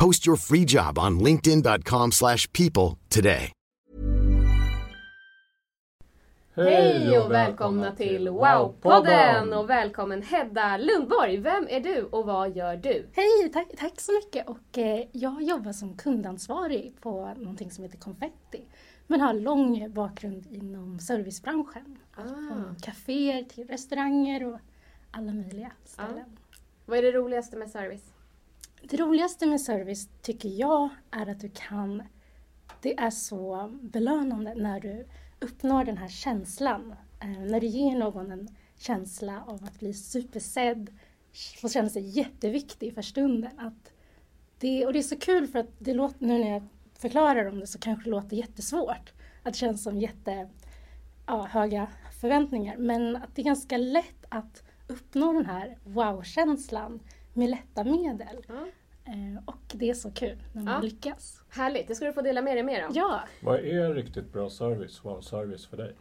Post your free job on linkedin.com/people slash people today. Hej och välkomna till Wow-podden! Och välkommen Hedda Lundborg. Vem är du och vad gör du? Hej, tack, tack så mycket. Och, eh, jag jobbar som kundansvarig på någonting som heter Confetti. Men har lång bakgrund inom servicebranschen. Allt Från kaféer till restauranger och alla möjliga ställen. Vad är det roligaste med service? Det roligaste med service tycker jag är att du kan... Det är så belönande när du uppnår den här känslan. Eh, när du ger någon en känsla av att bli supersedd, få känna sig jätteviktig för stunden. Att det, och det är så kul för att det låter, nu när jag förklarar om det så kanske det låter jättesvårt. Att det känns som jätte, ja, höga förväntningar. Men att det är ganska lätt att uppnå den här wow-känslan med lätta medel. Ja. Eh, och det är så kul när man Ja. lyckas. Härligt, det ska du få dela med dig mer om. Ja, Vad är riktigt bra service? Vad är service för dig?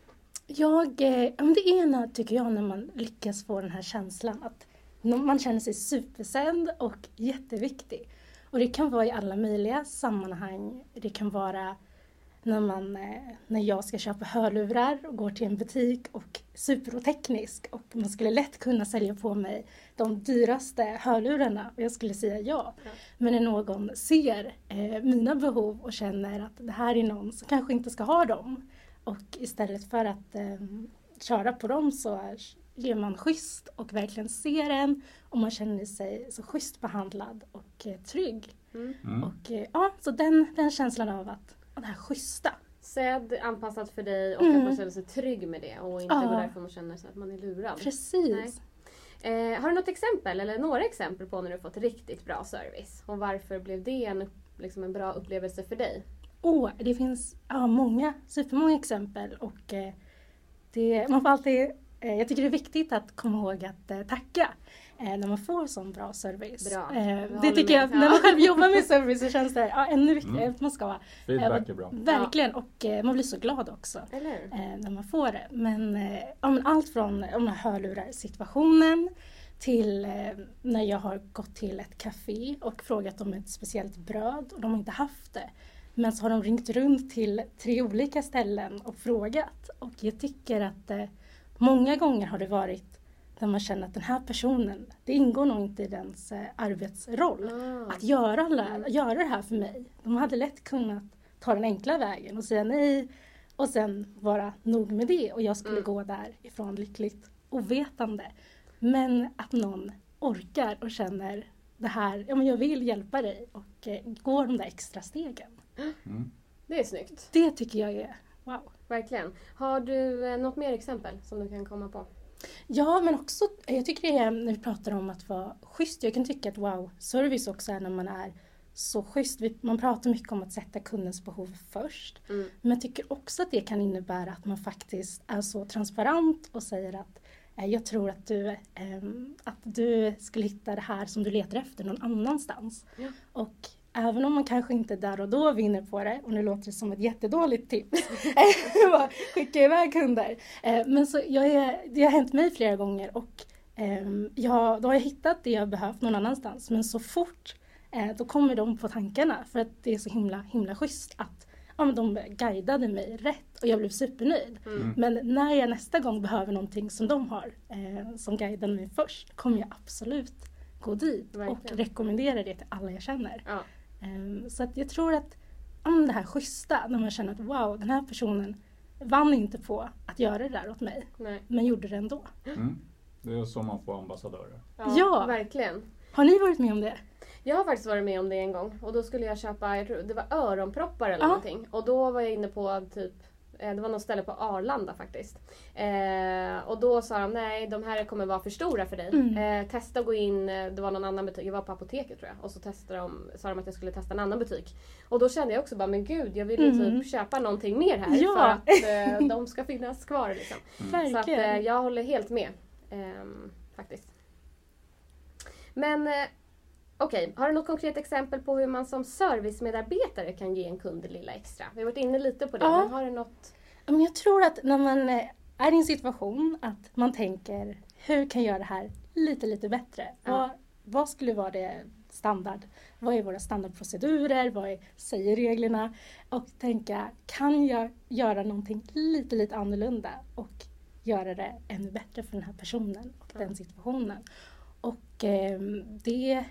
jag, eh, det ena tycker jag när man lyckas få den här känslan att man känner sig supersedd och jätteviktig. Och det kan vara i alla möjliga sammanhang. Det kan vara när, man, eh, när jag ska köpa hörlurar och går till en butik och superoteknisk och man skulle lätt kunna sälja på mig de dyraste hörlurarna och jag skulle säga ja. Men när någon ser eh, mina behov och känner att det här är någon som kanske inte ska ha dem och istället för att eh, köra på dem så är man schysst och verkligen ser en och man känner sig så schysst behandlad och eh, trygg. Mm. Och eh, ja, så den, den känslan av att det här schyssta. Sedd, anpassat för dig och Mm. att man känner sig trygg med det och inte Ja. går därifrån och känner sig att man är lurad. Precis. Eh, har du något exempel eller några exempel på när du fått riktigt bra service? Och varför blev det en, liksom en bra upplevelse för dig? Åh, det finns ja, många, supermånga exempel och eh, det, man får alltid, jag tycker det är viktigt att komma ihåg att eh, tacka eh, när man får sån bra service. Bra. Eh, det tycker jag, när man själv jobbar med service så känns det ja, ännu viktigare att man ska vara. Feedback eh, är bra. Verkligen, och eh, man blir så glad också. Eh, när man får det. Men, eh, ja, men allt från eh, om hörlurar situationen till eh, när jag har gått till ett café och frågat om ett speciellt bröd och de har inte haft det. Men så har de ringt runt till tre olika ställen och frågat. Och jag tycker att eh, många gånger har det varit där man känner att den här personen, det ingår nog inte i dens eh, arbetsroll Ah. att göra, alla, göra det här för mig. De hade lätt kunnat ta den enkla vägen och säga nej och sen vara nog med det och jag skulle Mm. gå därifrån lyckligt ovetande. Men att någon orkar och känner det här, ja men jag vill hjälpa dig och eh, går de där extra stegen. Det är snyggt. Det tycker jag är wow. Verkligen. Har du eh, något mer exempel som du kan komma på? Ja, men också, jag tycker det är när vi pratar om att vara schysst. Jag kan tycka att wow-service också är när man är så schysst. Man pratar mycket om att sätta kundens behov först. Mm. Men jag tycker också att det kan innebära att man faktiskt är så transparent och säger att eh, jag tror att du, ehm, att du skulle hitta det här som du letar efter någon annanstans. Ja. Och även om man kanske inte där och då vinner på det, och nu låter det som ett jättedåligt tips, bara skicka iväg kunder. Eh, Men så jag är, det har hänt mig flera gånger och ehm, jag, då har jag hittat det jag behövt någon annanstans. Men så fort eh, då kommer de på tankarna för att det är så himla, himla schysst att ja, men de guidade mig rätt och jag blev supernöjd. Mm. Men när jag nästa gång behöver någonting som de har, eh, som guidade mig först, kommer jag absolut gå dit och Verkligen. rekommendera det till alla jag känner. Ja. Ehm, Så att jag tror att om det här schyssta när man känner att wow, den här personen vann inte på att göra det där åt mig, Nej. men gjorde det ändå. Mm. Det är så man får ambassadörer. Ja. verkligen. Har ni varit med om det? Jag har faktiskt varit med om det en gång och då skulle jag köpa, jag tror, det var öronproppar eller Ja. någonting. Och då var jag inne på typ det var något ställe på Arlanda faktiskt. Eh, och då sa de nej de här kommer vara för stora för dig. Mm. Eh, testa att gå in, eh, det var någon annan butik, jag var på apoteket tror jag. Och så testade de, sa de att jag skulle testa en annan butik. Och då kände jag också bara men gud jag vill ju Mm. typ köpa någonting mer här Ja. för att eh, de ska finnas kvar liksom. Så att, eh, jag håller helt med. ehm, faktiskt. Men okej, har du något konkret exempel på hur man som servicemedarbetare kan ge en kund det lilla extra? Vi har varit inne lite på det, Ja. men har du något? Jag tror att när man eh, är i en situation att man tänker hur kan jag göra det här lite, lite bättre? Ja. Vad, vad skulle vara det standard? Vad är våra standardprocedurer? Vad är, säger reglerna? Och tänka, kan jag göra någonting lite, lite annorlunda och göra det ännu bättre för den här personen och Ja. den situationen? Och eh, det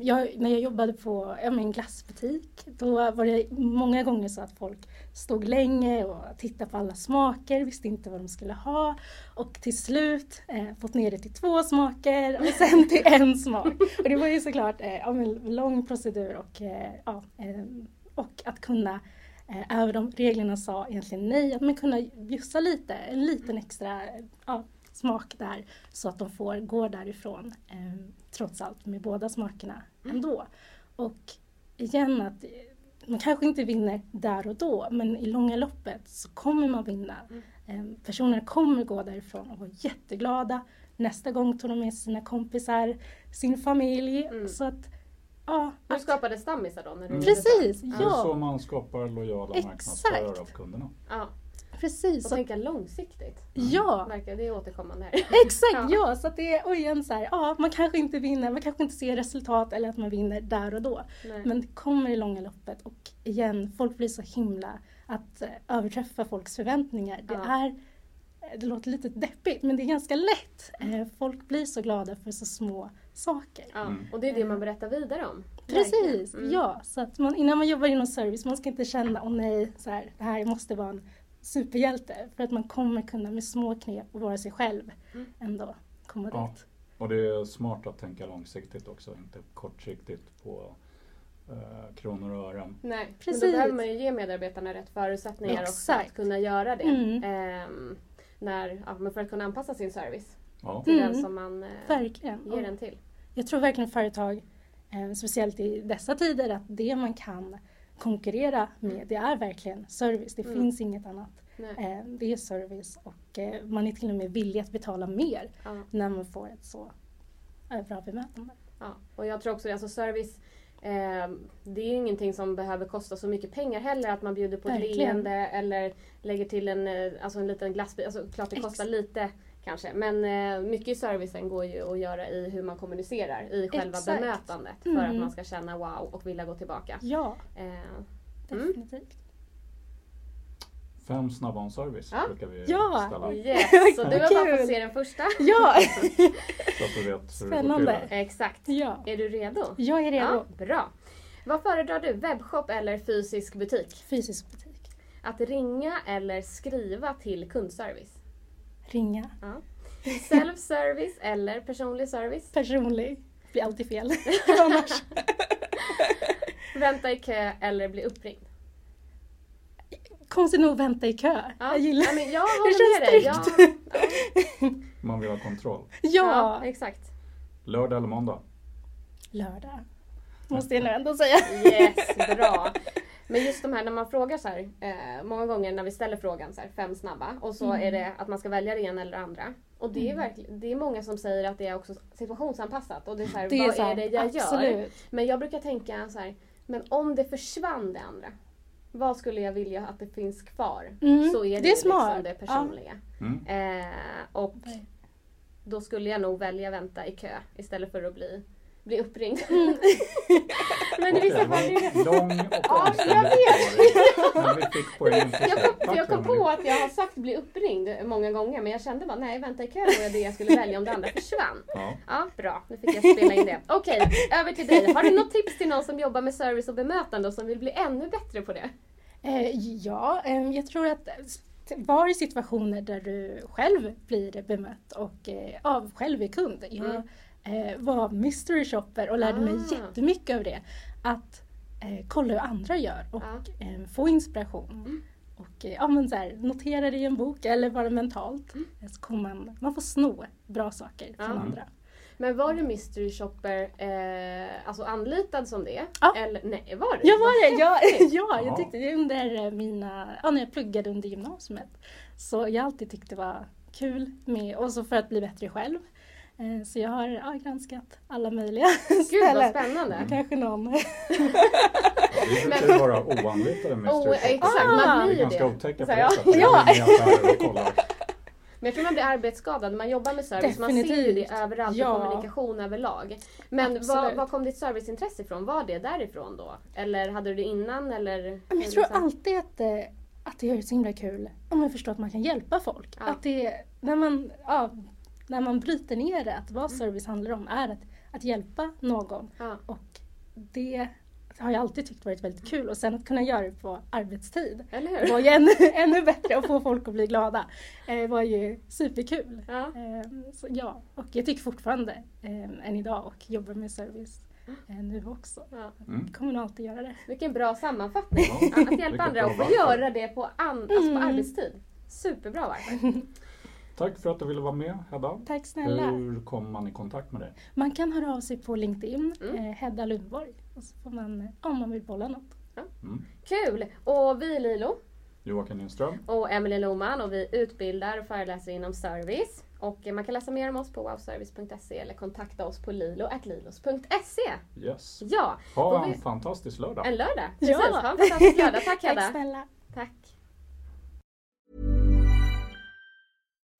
jag, när jag jobbade på en glassbutik, då var det många gånger så att folk stod länge och tittade på alla smaker, visste inte vad de skulle ha. Och till slut eh, fått ner det till två smaker och sen till en smak. Och det var ju såklart eh, men lång procedur och, eh, ja, eh, och att kunna eh, även om reglerna sa egentligen nej, att man kunna bjussa lite, en liten extra ja, smak där så att de får gå därifrån eh, trots allt med båda smakerna ändå. Och igen att eh, man kanske inte vinner där och då men i långa loppet så kommer man vinna. Eh, personerna kommer gå därifrån och vara jätteglada. Nästa gång tar de med sina kompisar, sin familj. Mm. Så att, ja. Du Att, skapade stammisar då? När du Mm. precis, Det är så ja. man skapar lojala Exakt. marknadsförare av kunderna. Ja, Precis. och Så, tänka långsiktigt. ja. Verkar det är återkommande här. Exakt, Ja. ja. Så att det är och igen så här, ja man kanske inte vinner, man kanske inte ser resultat eller att man vinner där och då. Nej. Men det kommer i långa loppet och igen, folk blir så himla att eh, överträffa folks förväntningar. Det Ja. är det låter lite deppigt men det är ganska lätt. Eh, Folk blir så glada för så små saker. Ja, Mm. och det är det man berättar vidare om. Precis. Mm. ja. Så att man, innan man jobbar inom service, man ska inte känna åh nej, så här, det här måste vara en superhjälte. För att man kommer kunna med små knep och vara sig själv Mm. ändå komma Ja. dit. Och det är smart att tänka långsiktigt också, inte kortsiktigt på eh, kronor och ören. Nej, men Precis. då behöver man ju ge medarbetarna rätt förutsättningar också Exakt. att kunna göra det. Mm. Ehm, när, ja, men för att kunna anpassa sin service Ja. till Mm. den som man eh, Verkligen. ger den till. Jag tror verkligen företag, eh, speciellt i dessa tider, att det man kan konkurrera med, det är verkligen service. Det Mm. finns inget annat. Eh, det är service och eh, man är till och med villig att betala mer Ja, när man får ett så eh, bra bemötande. ja. Och jag tror också alltså service ehm, det är ingenting som behöver kosta så mycket pengar heller. Att man bjuder på ett Verkligen. leende eller lägger till en, eh, alltså en liten glassbit. Alltså klart det kostar lite kanske. Men eh, mycket i servicen går ju att göra i hur man kommunicerar i själva Exakt. bemötandet. För Mm. att man ska känna wow och vilja gå tillbaka. Ja, Eh, definitivt. Fem snabba om service Ja. brukar vi Ja. ställa. Yes, så du har bara fått se den första. Ja, Så att du vet hur det går till. Spännande. Exakt. ja. Är du redo? jag är redo. Ja, bra. Vad föredrar du? Webbshop eller fysisk butik? Fysisk butik. Att ringa eller skriva till kundservice? Ringa. Ja. Self-service eller personlig service? Personlig. Blir alltid fel. Annars. Vänta i kö eller bli uppringd? Konstigt nog vänta i kö. Ja. Jag gillar ja, men jag Det håller med dig. Ja, känns ja, Man vill ha kontroll. ja, Ja, exakt. Lördag eller måndag? lördag. Måste jag nog ändå säga. Yes, bra. Men just de här när man frågar så här, eh, många gånger när vi ställer frågan så här, fem snabba och så Mm. är det att man ska välja det ena eller det andra. Och det är, verkligen, det är många som säger att det är också situationsanpassat och det är så här, Det är vad sant. är det jag gör? Absolut. Men jag brukar tänka så här, men om det försvann det andra, vad skulle jag vilja att det finns kvar? Mm, Så är det, det är liksom det personliga. Mm. Eh, och då skulle jag nog välja vänta i kö istället för att bli bli uppringd. Mm. Men i Okej, vissa det var fall det... lång och Ja, jag vet. kom, jag på att jag har sagt bli uppringd många gånger men jag kände bara nej vänta ikväll var det det jag skulle välja om det andra försvann. Ja. Ja, bra. Nu fick jag spela in det. Okej, över till dig. Har du något tips till någon som jobbar med service och bemötande och som vill bli ännu bättre på det? Eh, ja, eh, jag tror att var i situationer där du själv blir bemött och eh, av själv är kund. Jag eh, var mystery shopper och lärde mig Ah. jättemycket av det. Att eh, kolla hur andra gör och Ja. eh, få inspiration. Och eh, ja, men så här, notera det i en bok eller bara mentalt. Eh, Så kommer man, man får sno bra saker från Ja. andra. Men var du mystery shopper, eh, alltså anlitad som det? Ja. Eller nej, var du? Jag var det! Ja, häftigt. ja, Ja. jag tyckte det under eh, mina, ja, när jag pluggade under gymnasiet. Så jag alltid tyckte det var kul med, och så för att bli bättre själv. Eh, Så jag har ja, granskat alla möjliga Gud vad ställen. spännande. Kanske någon. Vi brukar ju vara oanlitade mystery Oh, shoppers. exakt, Ah. man blir är ju ganska det. otäcka på det ja. sättet. Vi Ja. och. Men jag tror man blir arbetsskadad när man jobbar med service. Man ser ju det Definitivt. överallt i Ja. kommunikation överlag. Men var, var kom ditt serviceintresse ifrån? Var det därifrån då? Eller hade du det innan? Eller, Men jag tror alltid att, eh, att det är så himla kul om man förstår att man kan hjälpa folk. Ja. Att det, när, man, ja, när man bryter ner det, att Mm. vad service handlar om är att, att hjälpa någon. Ja. Och det har jag alltid tyckt varit väldigt kul och sen att kunna göra det på arbetstid Eller hur? var ju ännu, ännu bättre och få folk att bli glada. Eh, var ju superkul. Ja. Eh, så ja, och jag tycker fortfarande eh, än idag och jobbar med service eh, nu också. Ja. Mm. Kommer nog alltid göra det. Vilken bra sammanfattning. Ja. Att hjälpa andra och få göra det på, an, alltså på Mm. arbetstid. Superbra varför. Tack för att du ville vara med Hedda. Tack snälla. Hur kommer man i kontakt med dig? Man kan höra av sig på LinkedIn, Mm. eh, Hedda Lundborg. Och så får man, eh, om man vill bolla något. Mm. Kul! Och vi är Lilo Joakim Lindström. och Emelie Lohman och vi utbildar och föreläser inom service. Och man kan läsa mer om oss på wowservice.se eller kontakta oss på lilo.lilos.se. Yes. Ja, Ha och vi- en fantastisk lördag. en lördag. Ja. Precis, ha en fantastisk lördag. Tack Tack Hedda. snälla. Tack.